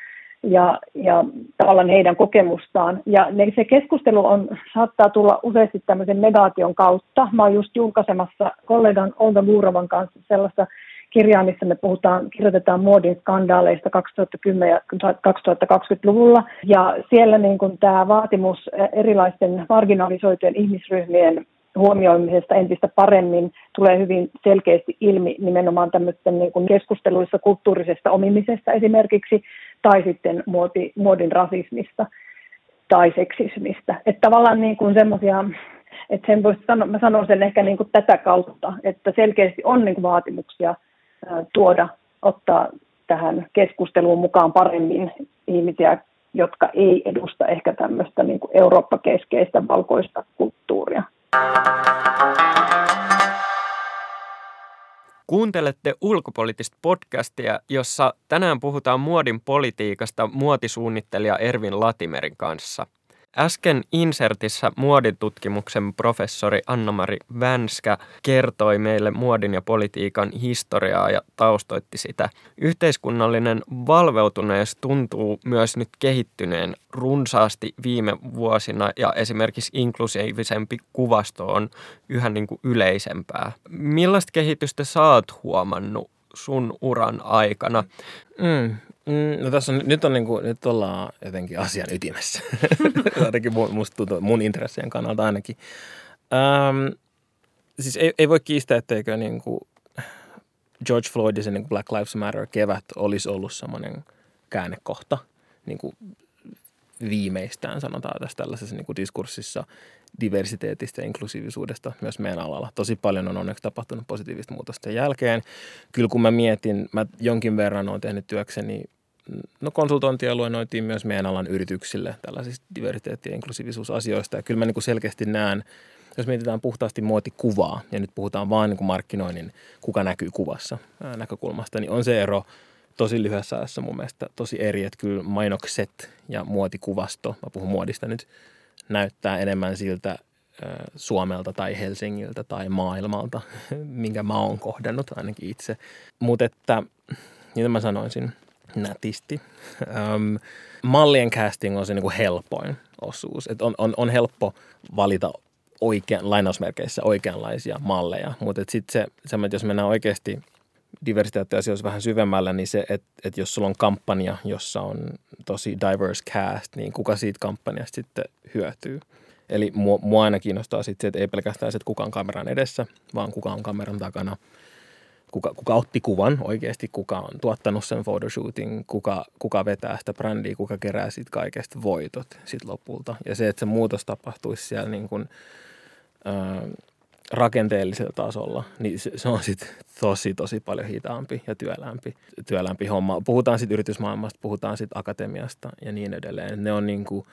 ja, ja tavallaan heidän kokemustaan. Ja ne, se keskustelu on, saattaa tulla useasti tämmöisen negaation kautta. Mä oon just julkaisemassa kollegan Olga Muurovan kanssa sellaista kirjaa, missä me puhutaan, kirjoitetaan muodin skandaaleista 2010- ja 2020-luvulla. Ja siellä niin tämä vaatimus erilaisten marginalisoitujen ihmisryhmien huomioimisesta entistä paremmin tulee hyvin selkeästi ilmi nimenomaan tämmöisten niin kuin keskusteluissa kulttuurisesta omimisesta esimerkiksi, tai sitten muoti, muodin rasismista tai seksismistä. Että tavallaan niin kuin semmoisia, että sen voisi sanoa, mä sanon sen ehkä niin kuin tätä kautta, että selkeästi on niin kuin vaatimuksia tuoda, ottaa tähän keskusteluun mukaan paremmin ihmisiä, jotka ei edusta ehkä tämmöistä niin kuin Eurooppa-keskeistä valkoista kulttuuria. Kuuntelette ulkopoliittista podcastia, jossa tänään puhutaan muodin politiikasta muotisuunnittelija Ervin Latimerin kanssa. Äsken Insertissä muoditutkimuksen professori Anna-Mari Vänskä kertoi meille muodin ja politiikan historiaa ja taustoitti sitä. Yhteiskunnallinen valveutuneus tuntuu myös nyt kehittyneen runsaasti viime vuosina ja esimerkiksi inklusiivisempi kuvasto on yhä niin kuin yleisempää. Millaista kehitystä sä oot huomannut sun uran aikana? Mm. Mm, no tässä on, nyt, on niin kuin, nyt ollaan jotenkin asian ytimessä. Jotenkin musta tuntuu, mun intressien kannalta ainakin. Ähm, siis ei, ei voi kiistää, etteikö niin kuin George Floyd ja se niin Black Lives Matter kevät olisi ollut semmoinen käännekohta niin kuin viimeistään sanotaan tässä tällaisessa niin kuin diskurssissa diversiteetistä ja inklusiivisuudesta myös meidän alalla. Tosi paljon on onneksi tapahtunut positiivista muutosta jälkeen. Kyllä kun mä mietin, mä jonkin verran olen tehnyt työkseni no konsultointia luennoitiin myös meidän alan yrityksille tällaisista diversiteetti- ja inklusiivisuusasioista. Ja kyllä mä niin kuin selkeästi näen, jos mietitään puhtaasti muotikuvaa, ja nyt puhutaan vain niin markkinoinnin, kuka näkyy kuvassa näkökulmasta, niin on se ero tosi lyhyessä ajassa mun mielestä tosi eri, että kyllä mainokset ja muotikuvasto, mä puhun muodista nyt, näyttää enemmän siltä Suomelta tai Helsingiltä tai maailmalta, minkä mä oon kohdannut ainakin itse. Mutta että, mitä mä sanoisin – nätisti. Um, mallien casting on se niin kuin helpoin osuus. Et on, on, on helppo valita oikean, lainausmerkeissä oikeanlaisia malleja, mutta sitten se, se, että jos mennään oikeasti diversiteettiasioissa vähän syvemmällä, niin se, että, että jos sulla on kampanja, jossa on tosi diverse cast, niin kuka siitä kampanjasta sitten hyötyy? Eli mua, mua aina kiinnostaa sitten se, että ei pelkästään se, että kuka on kameran edessä, vaan kuka on kameran takana – kuka, kuka otti kuvan oikeasti, kuka on tuottanut sen photoshooting, kuka, kuka vetää sitä brändiä, kuka kerää siitä kaikesta voitot sit lopulta. Ja se, että se muutos tapahtuisi siellä niin kuin, ää, rakenteellisella tasolla, niin se, se on sitten tosi, tosi paljon hitaampi ja työlämpi, työlämpi homma. Puhutaan sitten yritysmaailmasta, puhutaan sitten akatemiasta ja niin edelleen. Ne on niin kuin,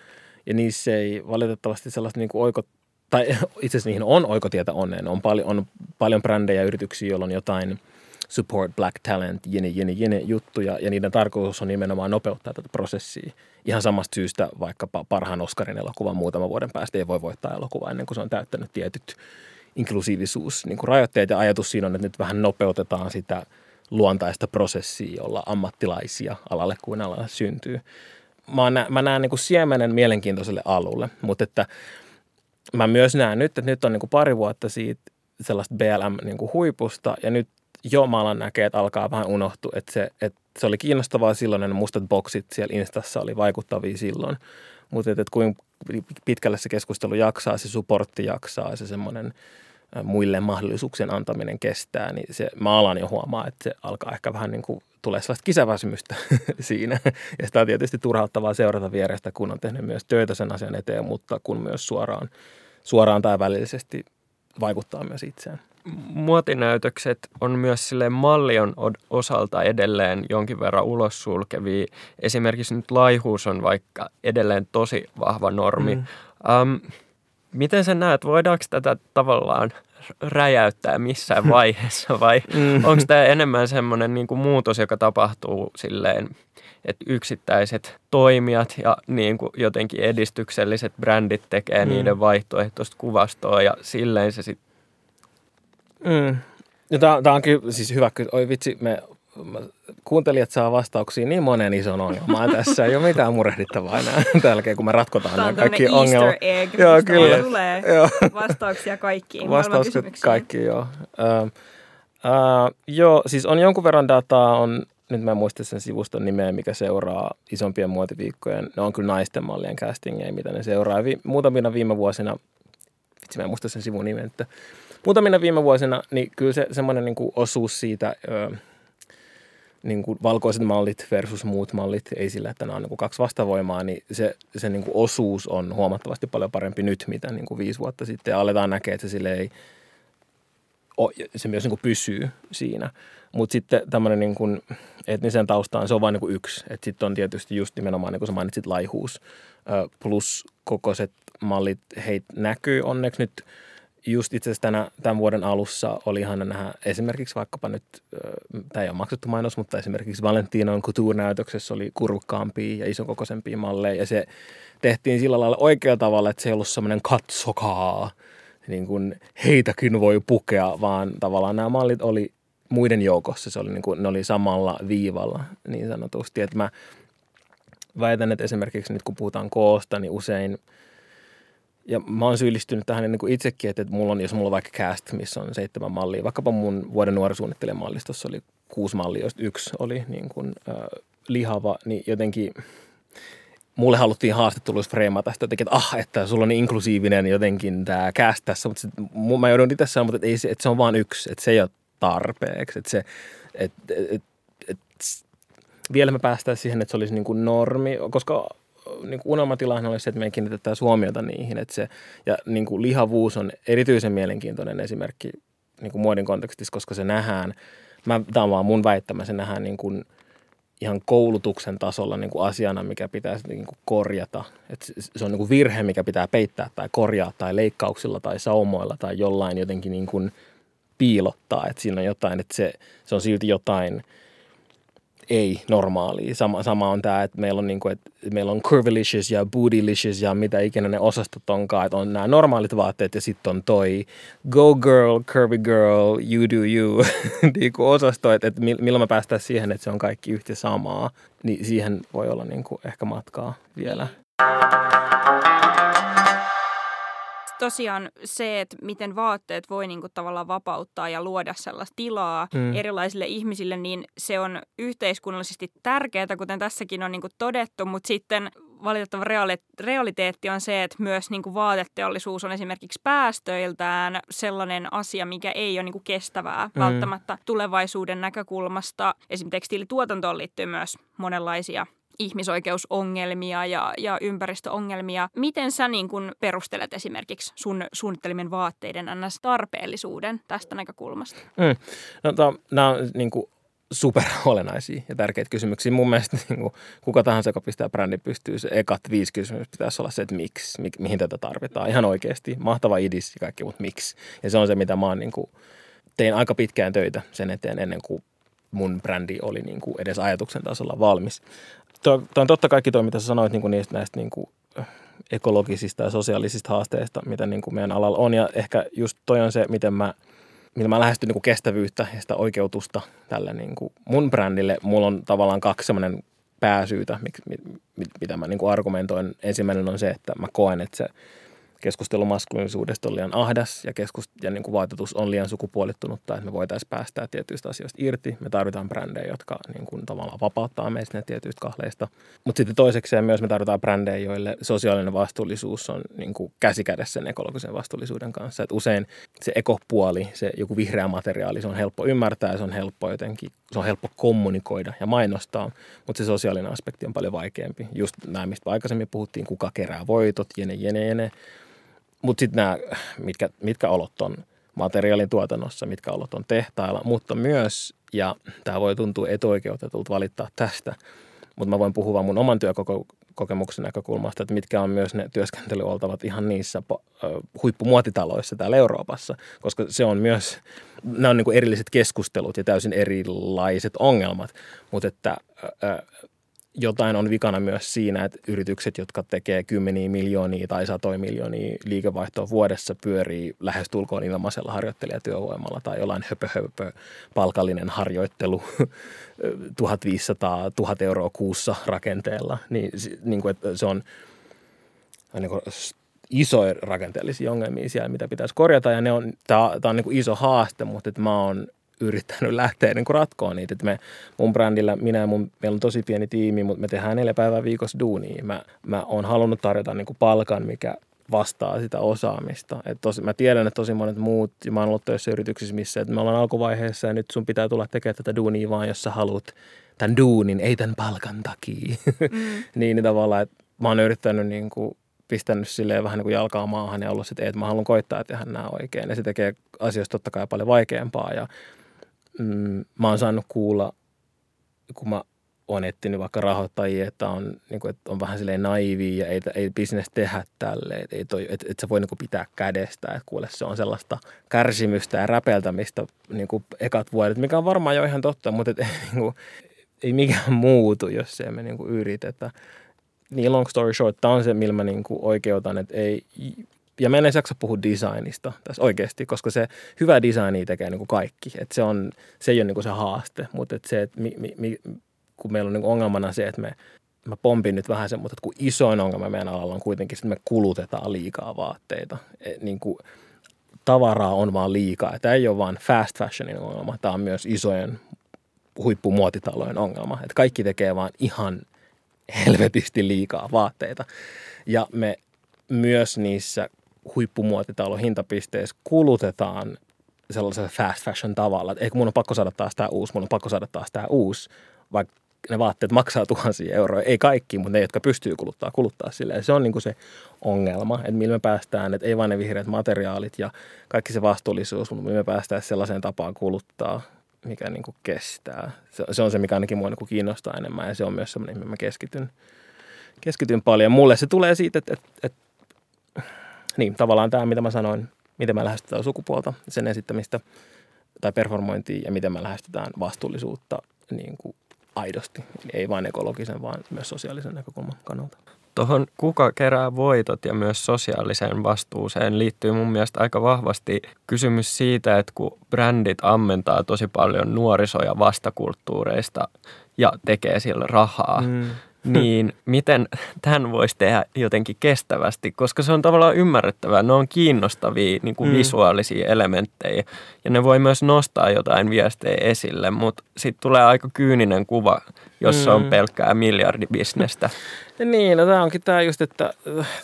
ja niissä ei valitettavasti sellaista niin kuin oikot, tai itse asiassa niihin on oikotietä onneen. On paljon, on paljon brändejä yrityksiä, joilla on jotain – support black talent, jene, jene, jene juttuja, ja niiden tarkoitus on nimenomaan nopeuttaa tätä prosessia. Ihan samasta syystä vaikkapa parhaan Oscarin elokuvan muutaman vuoden päästä ei voi voittaa elokuvaa ennen kuin se on täyttänyt tietyt inklusiivisuus niin kuin rajoitteet, ja ajatus siinä on, että nyt vähän nopeutetaan sitä luontaista prosessia, jolla ammattilaisia alalle kuin alalle syntyy. Mä, nä, mä näen niin kuin siemenen mielenkiintoiselle alulle, mutta että mä myös näen nyt, että nyt on niin kuin pari vuotta siitä sellaista BLM-huipusta, niin ja nyt jo maalan näkee, että alkaa vähän unohtua, että se, että se oli kiinnostavaa silloin, ne mustat boksit siellä Instassa oli vaikuttavia silloin, mutta että, että kuinka pitkälle se keskustelu jaksaa, se supportti jaksaa, se semmoinen muille mahdollisuuksien antaminen kestää, niin se maalan jo huomaa, että se alkaa ehkä vähän niin kuin tulee sellaista kisäväsymystä siinä. Ja sitä on tietysti turhauttavaa seurata vierestä, kun on tehnyt myös töitä sen asian eteen, mutta kun myös suoraan, suoraan tai välillisesti vaikuttaa myös itseään muotinäytökset on myös sille mallion osalta edelleen jonkin verran ulos sulkevia. Esimerkiksi nyt laihuus on vaikka edelleen tosi vahva normi. Mm. Um, miten sä näet, voidaanko tätä tavallaan räjäyttää missään vaiheessa vai mm. onko tämä enemmän semmoinen niin muutos, joka tapahtuu silleen, että yksittäiset toimijat ja niin kuin jotenkin edistykselliset brändit tekee mm. niiden vaihtoehtoista kuvastoa ja silleen se sitten Mm. No, tämä on kyllä siis hyvä kyllä. Oi vitsi, me kuuntelijat saa vastauksia niin monen ison ongelmaan. Tässä ei ole mitään murehdittavaa enää tällä kun me ratkotaan nämä kaikki ongelmat. Egg, joo, kyllä. tulee joo. vastauksia kaikkiin Vastaukset kaikkiin, joo. Uh, uh, joo, siis on jonkun verran dataa, on, nyt mä en muista sen sivuston nimeä, mikä seuraa isompien muotiviikkojen. Ne on kyllä naisten mallien castingeja, mitä ne seuraa. Vi, muutamina viime vuosina, vitsi mä en muista sen sivun nimen, että muutamina viime vuosina, niin kyllä se semmoinen niin kuin osuus siitä, ö, niin kuin valkoiset mallit versus muut mallit, ei sillä, että nämä on niin kuin kaksi vastavoimaa, niin se, se niin kuin osuus on huomattavasti paljon parempi nyt, mitä niin kuin viisi vuotta sitten. Ja aletaan näkee, että se sille ei, se myös niin kuin pysyy siinä. Mutta sitten tämmöinen niin kuin etnisen taustaan, se on vain niin yksi. Että sitten on tietysti just nimenomaan, niin kuin sä mainitsit, laihuus plus kokoiset mallit, heitä näkyy onneksi nyt – just itse asiassa tänä, tämän vuoden alussa oli ihana nähdä esimerkiksi vaikkapa nyt, tämä ei ole maksettu mainos, mutta esimerkiksi Valentinon Couture-näytöksessä oli kurvukkaampia ja isokokoisempia malleja. Ja se tehtiin sillä lailla oikealla tavalla, että se ei ollut semmoinen katsokaa, niin kuin heitäkin voi pukea, vaan tavallaan nämä mallit oli muiden joukossa, se oli niin kuin, ne oli samalla viivalla niin sanotusti, että mä väitän, että esimerkiksi nyt kun puhutaan koosta, niin usein – ja mä oon syyllistynyt tähän niin kuin itsekin, että, että mulla on, jos mulla on vaikka cast, missä on seitsemän mallia, vaikkapa mun vuoden nuorisuunnittelijan mallistossa oli kuusi mallia, joista yksi oli niin kuin, äh, lihava, niin jotenkin mulle haluttiin haastatteluissa freimata sitä jotenkin, että ah, että sulla on niin inklusiivinen jotenkin tämä cast tässä, mutta sit, mä joudun itse sanomaan, että, ei että se on vain yksi, että se ei ole tarpeeksi, että se, että, että, että vielä me päästään siihen, että se olisi niin kuin normi, koska niin kuin unelmatilanne olisi se, että me kiinnitetään huomiota niihin. Että se, ja niin kuin lihavuus on erityisen mielenkiintoinen esimerkki niin kuin muodin kontekstissa, koska se nähdään, mä, tämä on vaan mun väittämä, se nähdään niin kuin ihan koulutuksen tasolla niin kuin asiana, mikä pitää niin kuin korjata. Et se on niin kuin virhe, mikä pitää peittää tai korjaa tai leikkauksilla tai saumoilla tai jollain jotenkin niin kuin piilottaa. Että siinä on jotain, että se, se on silti jotain – ei normaalia. Sama, sama on tämä, että meillä on, niinku, että meillä on curvilicious ja bootylicious ja mitä ikinä ne osastot onkaan. Että on nämä normaalit vaatteet ja sitten on toi go girl, curvy girl, you do you niinku osasto. Että, että milloin me päästään siihen, että se on kaikki yhtä samaa, niin siihen voi olla niinku ehkä matkaa vielä tosiaan se, että miten vaatteet voi niinku tavallaan vapauttaa ja luoda sellaista tilaa mm. erilaisille ihmisille, niin se on yhteiskunnallisesti tärkeää, kuten tässäkin on niinku todettu, mutta sitten valitettava realiteetti on se, että myös niinku vaateteollisuus on esimerkiksi päästöiltään sellainen asia, mikä ei ole niinku kestävää mm. välttämättä tulevaisuuden näkökulmasta. Esimerkiksi tekstiilituotantoon liittyy myös monenlaisia ihmisoikeusongelmia ja, ja ympäristöongelmia. Miten sä niin kun perustelet esimerkiksi sun suunnittelimen vaatteiden ns. tarpeellisuuden tästä näkökulmasta? Mm. No, to, nämä on niin kuin super olennaisia ja tärkeitä kysymyksiä. Mun mielestä niin kuin, kuka tahansa, joka pistää brändi pystyy, se ekat viisi kysymys pitäisi olla se, että miksi, mi, mihin tätä tarvitaan. Ihan oikeasti. Mahtava idis ja kaikki, mutta miksi. Ja se on se, mitä mä oon niin kuin, tein aika pitkään töitä sen eteen ennen kuin mun brändi oli niin kuin edes ajatuksen tasolla valmis tuo, tuo on totta kaikki tuo, mitä sä sanoit niin kuin niistä näistä niin kuin ekologisista ja sosiaalisista haasteista, mitä niin kuin meidän alalla on. Ja ehkä just toi on se, miten mä, miten mä lähestyn niin kuin kestävyyttä ja sitä oikeutusta tälle niin kuin mun brändille. Mulla on tavallaan kaksi semmoinen pääsyytä, mitä mä niin kuin argumentoin. Ensimmäinen on se, että mä koen, että se – keskustelu maskuliinisuudesta on liian ahdas ja, keskust- ja niin kuin vaatetus on liian sukupuolittunutta, että me voitaisiin päästää tietyistä asioista irti. Me tarvitaan brändejä, jotka niin kuin tavallaan vapauttaa meistä tietyistä kahleista. Mutta sitten toisekseen myös me tarvitaan brändejä, joille sosiaalinen vastuullisuus on niin kuin käsikädessä sen ekologisen vastuullisuuden kanssa. Et usein se ekopuoli, se joku vihreä materiaali, se on helppo ymmärtää se on helppo jotenkin, se on helppo kommunikoida ja mainostaa, mutta se sosiaalinen aspekti on paljon vaikeampi. Just nämä, mistä aikaisemmin puhuttiin, kuka kerää voitot, jene, jene, jene mutta sitten nämä, mitkä, mitkä olot on materiaalin tuotannossa, mitkä olot on tehtailla, mutta myös, ja tämä voi tuntua etuoikeutetulta valittaa tästä, mutta mä voin puhua mun oman työkokemuksen näkökulmasta, että mitkä on myös ne työskentelyoltavat ihan niissä huippumuotitaloissa täällä Euroopassa, koska se on myös, nämä on niin kuin erilliset keskustelut ja täysin erilaiset ongelmat, mutta että jotain on vikana myös siinä, että yritykset, jotka tekee kymmeniä miljoonia tai satoja miljoonia liikevaihtoa vuodessa, pyörii lähestulkoon ilmaisella harjoittelijatyövoimalla tai jollain höpö, höpö palkallinen harjoittelu 1500 1000 euroa kuussa rakenteella. Niin, niin kuin, että se on niin isoja rakenteellisia ongelmia siellä, mitä pitäisi korjata. Ja ne on, tämä, tämä on niin kuin iso haaste, mutta että mä oon yrittänyt lähteä niin ratkoa niitä. Et me, mun brändillä, minä ja mun, meillä on tosi pieni tiimi, mutta me tehdään neljä päivää viikossa duunia. Mä, mä oon halunnut tarjota niin palkan, mikä vastaa sitä osaamista. Et tosi, mä tiedän, että tosi monet muut, ja mä oon ollut töissä yrityksissä, missä että me ollaan alkuvaiheessa ja nyt sun pitää tulla tekemään tätä duunia vaan, jos sä haluat tämän duunin, ei tämän palkan takia. Mm. niin, niin tavallaan, että mä oon yrittänyt niin kuin pistänyt silleen vähän niin kuin jalkaa maahan ja ollut sitten, että mä haluan koittaa tehdä nämä oikein. Ja se tekee asioista totta kai paljon vaikeampaa ja mm, mä oon saanut kuulla, kun mä on etsinyt vaikka rahoittajia, että on, niin kuin, että on vähän silleen naivi ja ei, ei business tehdä tälle, että et, et, et sä voi niin kuin pitää kädestä, että kuule se on sellaista kärsimystä ja räpeltämistä niin kuin ekat vuodet, mikä on varmaan jo ihan totta, mutta et, niin kuin, ei mikään muutu, jos ei me niin kuin yritetä. Niin long story short, tämä on se, millä mä niin kuin oikeutan, että ei, ja mä en edes jaksa puhua designista tässä oikeasti, koska se hyvä designi tekee niin kuin kaikki. Et se, on, se ei ole niin kuin se haaste, mutta et se, että mi, mi, mi, kun meillä on niin ongelmana se, että me, mä pompin nyt vähän sen, mutta kun isoin ongelma meidän alalla on kuitenkin että me kulutetaan liikaa vaatteita. Et niin kuin, tavaraa on vaan liikaa. Tämä ei ole vain fast fashionin ongelma, tämä on myös isojen huippumuotitalojen ongelma. Että kaikki tekee vaan ihan helvetisti liikaa vaatteita. Ja me myös niissä huippumuotitalon hintapisteissä kulutetaan sellaisella fast fashion tavalla, että mun on pakko saada taas tämä uusi, mun on pakko saada taas tämä uusi, vaikka ne vaatteet maksaa tuhansia euroja. Ei kaikki, mutta ne, jotka pystyy kuluttaa, kuluttaa sille. Ja se on niin kuin se ongelma, että millä me päästään, että ei vain ne vihreät materiaalit ja kaikki se vastuullisuus, mutta millä me päästään sellaiseen tapaan kuluttaa, mikä niin kuin kestää. Se, se on se, mikä ainakin mua niin kuin kiinnostaa enemmän ja se on myös semmoinen, mihin mä keskityn, keskityn paljon. Mulle se tulee siitä, että, että, että niin, tavallaan tämä, mitä mä sanoin, miten me lähestytään sukupuolta, sen esittämistä tai performointia ja miten me lähestytään vastuullisuutta niin kuin aidosti. Ei vain ekologisen, vaan myös sosiaalisen näkökulman kannalta. Tuohon kuka kerää voitot ja myös sosiaaliseen vastuuseen liittyy mun mielestä aika vahvasti kysymys siitä, että kun brändit ammentaa tosi paljon nuorisoja vastakulttuureista ja tekee sillä rahaa, mm niin miten tämän voisi tehdä jotenkin kestävästi, koska se on tavallaan ymmärrettävää. Ne on kiinnostavia niin kuin mm. visuaalisia elementtejä ja ne voi myös nostaa jotain viestejä esille, mutta sitten tulee aika kyyninen kuva, jossa mm. on pelkkää miljardibisnestä. Niin, no tämä onkin tämä just, että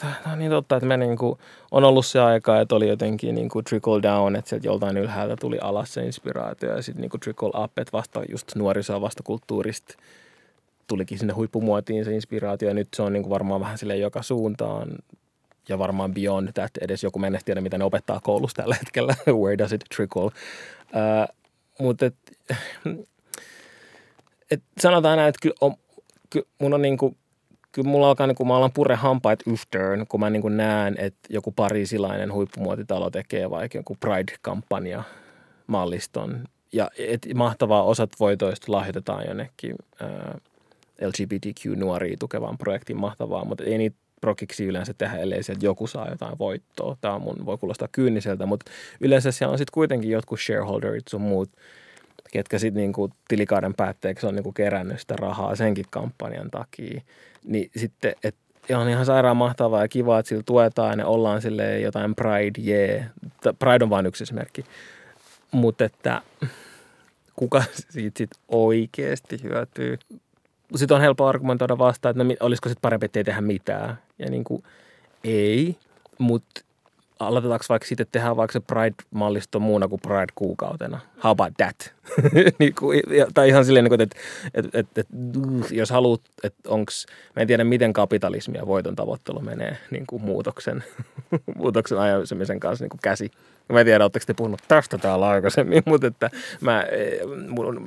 tämä on niin totta, että me niin kuin, on ollut se aika, että oli jotenkin niin kuin trickle down, että sieltä joltain ylhäältä tuli alas se inspiraatio ja sitten niin kuin trickle up, että vasta just nuorisoa vasta kulttuurista – tulikin sinne huippumuotiin se inspiraatio ja nyt se on niin kuin varmaan vähän sille joka suuntaan ja varmaan beyond that edes joku mennä tiedä, mitä ne opettaa koulussa tällä hetkellä, where does it trickle. Uh, mutta et, et sanotaan näin, että kyllä, on, mun on niin kuin, kyllä mulla alkaa, niin kuin mä alan purre hampaat yhteen, kun mä niin kuin näen, että joku parisilainen huippumuotitalo tekee vaikka joku Pride-kampanja malliston. Ja et mahtavaa osat voitoista lahjoitetaan jonnekin uh, LGBTQ-nuoria tukevaan projektiin mahtavaa, mutta ei niitä prokiksi yleensä tehdä, ellei sieltä joku saa jotain voittoa. Tämä mun, voi kuulostaa kyyniseltä, mutta yleensä siellä on sitten kuitenkin jotkut shareholderit sun muut, ketkä sitten niinku tilikauden päätteeksi on niinku kerännyt sitä rahaa senkin kampanjan takia. Niin sitten, että on ihan sairaan mahtavaa ja kiva, että sillä tuetaan ja ollaan sille jotain Pride, yeah. Pride on vain yksi esimerkki. Mutta että kuka siitä sitten oikeasti hyötyy? Sitten on helppo argumentoida vastaan, että no, olisiko sitten parempi, että ei tehdä mitään. Ja niin kuin, ei, mutta aloitetaanko vaikka sitten tehdä vaikka se Pride-mallisto muuna kuin Pride-kuukautena. How about that? niin kuin, tai ihan silleen, niin että, että, että, että jos haluat, että onko, mä en tiedä miten kapitalismi ja voiton tavoittelu menee niin kuin muutoksen, muutoksen ajamisen kanssa niin kuin käsi. Mä en tiedä, oletteko te puhunut tästä täällä aikaisemmin, mutta että mä, eh,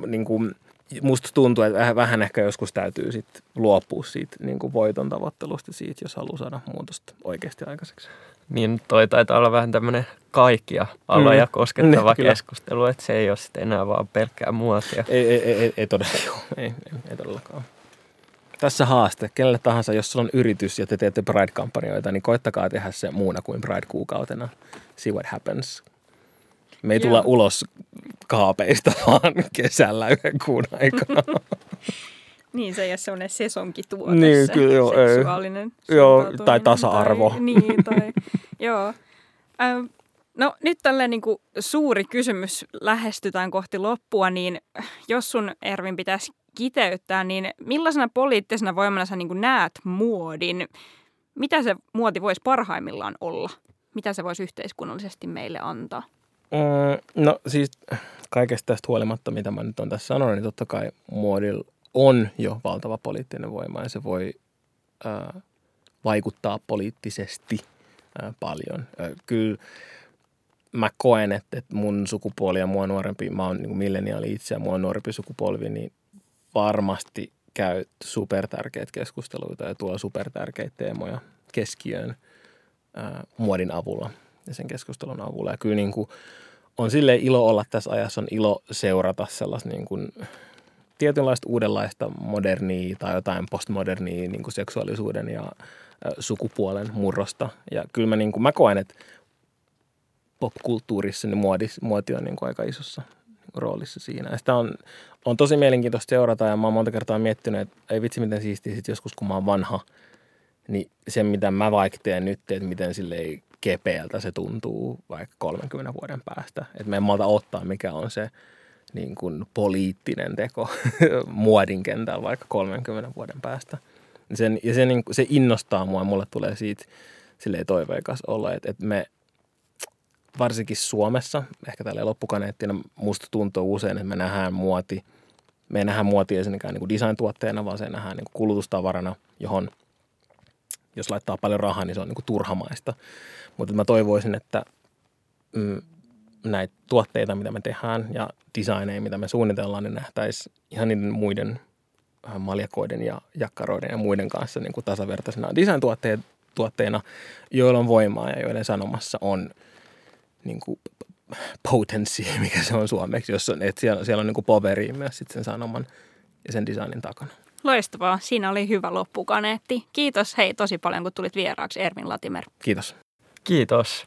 niin kuin, musta tuntuu, että vähän, vähän ehkä joskus täytyy sit luopua siitä niin kuin voiton tavoittelusta siitä, jos haluaa saada muutosta oikeasti aikaiseksi. Niin toi taitaa olla vähän tämmöinen kaikkia aloja mm. koskettava niin, keskustelu, että se ei ole sitten enää vaan pelkkää muotia. Ei, ei, ei, ei, ei todellakaan. Ei, ei, ei todellakaan. Tässä haaste, kenelle tahansa, jos sulla on yritys ja te teette Pride-kampanjoita, niin koittakaa tehdä se muuna kuin Pride-kuukautena. See what happens. Me ei Joo. tulla ulos kaapeista vaan kesällä yhden kuun aikana. niin, se ei ole semmoinen sesonkituote, niin, se kyllä, joo, seksuaalinen. Ei. Joo, tai tasa-arvo. Tai, niin, tai, joo. Ähm, no nyt tällä niin kuin suuri kysymys lähestytään kohti loppua, niin jos sun Ervin pitäisi kiteyttää, niin millaisena poliittisena voimana sä niin kuin näet muodin? Mitä se muoti voisi parhaimmillaan olla? Mitä se voisi yhteiskunnallisesti meille antaa? Mm, no siis kaikesta tästä huolimatta, mitä mä nyt on tässä sanonut, niin totta kai muodilla on jo valtava poliittinen voima ja se voi äh, vaikuttaa poliittisesti äh, paljon. Äh, kyllä mä koen, että, että mun sukupuoli ja mua nuorempi, mä oon niin milleniaali itse ja mua nuorempi sukupolvi, niin varmasti käy supertärkeitä keskusteluita ja tuo supertärkeitä teemoja keskiöön ää, muodin avulla ja sen keskustelun avulla. Ja kyllä niin kuin on sille ilo olla tässä ajassa, on ilo seurata sellaista niin kuin tietynlaista uudenlaista modernia tai jotain postmodernia niin kuin seksuaalisuuden ja sukupuolen murrosta. Ja kyllä mä, niin kuin, mä koen, että popkulttuurissa niin muodi, muoti on niin kuin aika isossa roolissa siinä. Ja sitä on, on tosi mielenkiintoista seurata ja mä oon monta kertaa miettinyt, että ei vitsi miten siistiä sit joskus kun mä oon vanha, niin se mitä mä vaikka teen nyt, että miten sille ei kepeältä se tuntuu vaikka 30 vuoden päästä. Että me en malta ottaa, mikä on se niin kuin poliittinen teko muodin kentällä vaikka 30 vuoden päästä. Sen, ja se, niin, se innostaa mua, mulle tulee siitä silleen toiveikas olla, että, että me varsinkin Suomessa, ehkä tällä loppukaneettina, musta tuntuu usein, että me nähdään muoti, me ei nähdään muotia ensinnäkään niin design-tuotteena, vaan se nähdään niin kulutustavarana, johon jos laittaa paljon rahaa, niin se on niin kuin turhamaista. Mutta mä toivoisin, että mm, näitä tuotteita, mitä me tehdään ja designeja, mitä me suunnitellaan, niin nähtäisiin ihan niiden muiden äh, maljakoiden ja jakkaroiden ja muiden kanssa niin kuin tasavertaisena design-tuotteina, joilla on voimaa ja joiden sanomassa on niin kuin potency, mikä se on suomeksi, jos on, että siellä, siellä on niin kuin poveri myös sit sen sanoman ja sen designin takana. Loistavaa. Siinä oli hyvä loppukaneetti. Kiitos hei tosi paljon, kun tulit vieraaksi Ervin Latimer. Kiitos. Kiitos.